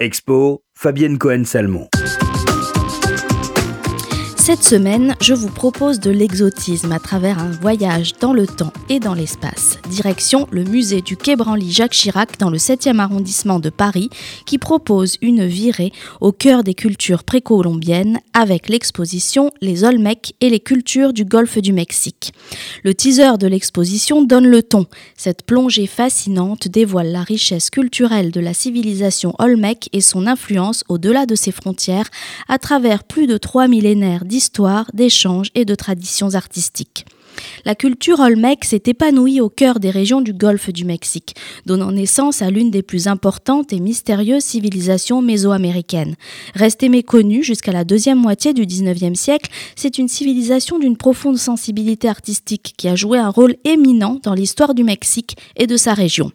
Expo, Fabienne Cohen-Salmon. Cette semaine, je vous propose de l'exotisme à travers un voyage dans le temps et dans l'espace. Direction le musée du Quai Branly Jacques Chirac dans le 7e arrondissement de Paris qui propose une virée au cœur des cultures précolombiennes avec l'exposition Les Olmecs et les cultures du golfe du Mexique. Le teaser de l'exposition donne le ton. Cette plongée fascinante dévoile la richesse culturelle de la civilisation Olmec et son influence au-delà de ses frontières à travers plus de trois millénaires d'histoire, d'échanges et de traditions artistiques. La culture olmec s'est épanouie au cœur des régions du golfe du Mexique, donnant naissance à l'une des plus importantes et mystérieuses civilisations mésoaméricaines. Restée méconnue jusqu'à la deuxième moitié du XIXe siècle, c'est une civilisation d'une profonde sensibilité artistique qui a joué un rôle éminent dans l'histoire du Mexique et de sa région.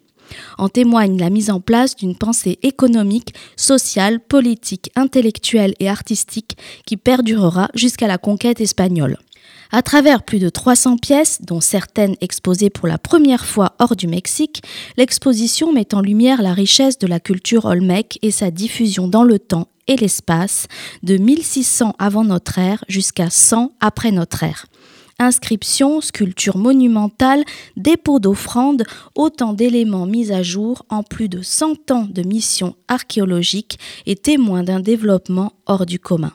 En témoigne la mise en place d'une pensée économique, sociale, politique, intellectuelle et artistique qui perdurera jusqu'à la conquête espagnole. À travers plus de 300 pièces, dont certaines exposées pour la première fois hors du Mexique, l'exposition met en lumière la richesse de la culture olmec et sa diffusion dans le temps et l'espace de 1600 avant notre ère jusqu'à 100 après notre ère inscriptions, sculptures monumentales, dépôts d'offrandes, autant d'éléments mis à jour en plus de 100 ans de missions archéologiques et témoins d'un développement hors du commun.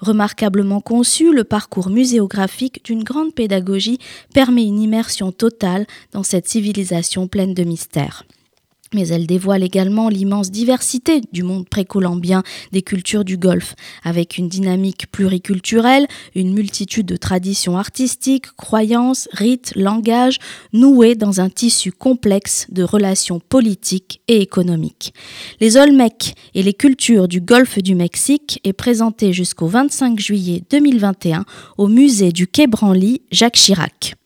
Remarquablement conçu, le parcours muséographique d'une grande pédagogie permet une immersion totale dans cette civilisation pleine de mystères mais elle dévoile également l'immense diversité du monde précolombien des cultures du Golfe, avec une dynamique pluriculturelle, une multitude de traditions artistiques, croyances, rites, langages, noués dans un tissu complexe de relations politiques et économiques. Les Olmecs et les cultures du Golfe du Mexique est présenté jusqu'au 25 juillet 2021 au musée du Quai Branly Jacques Chirac.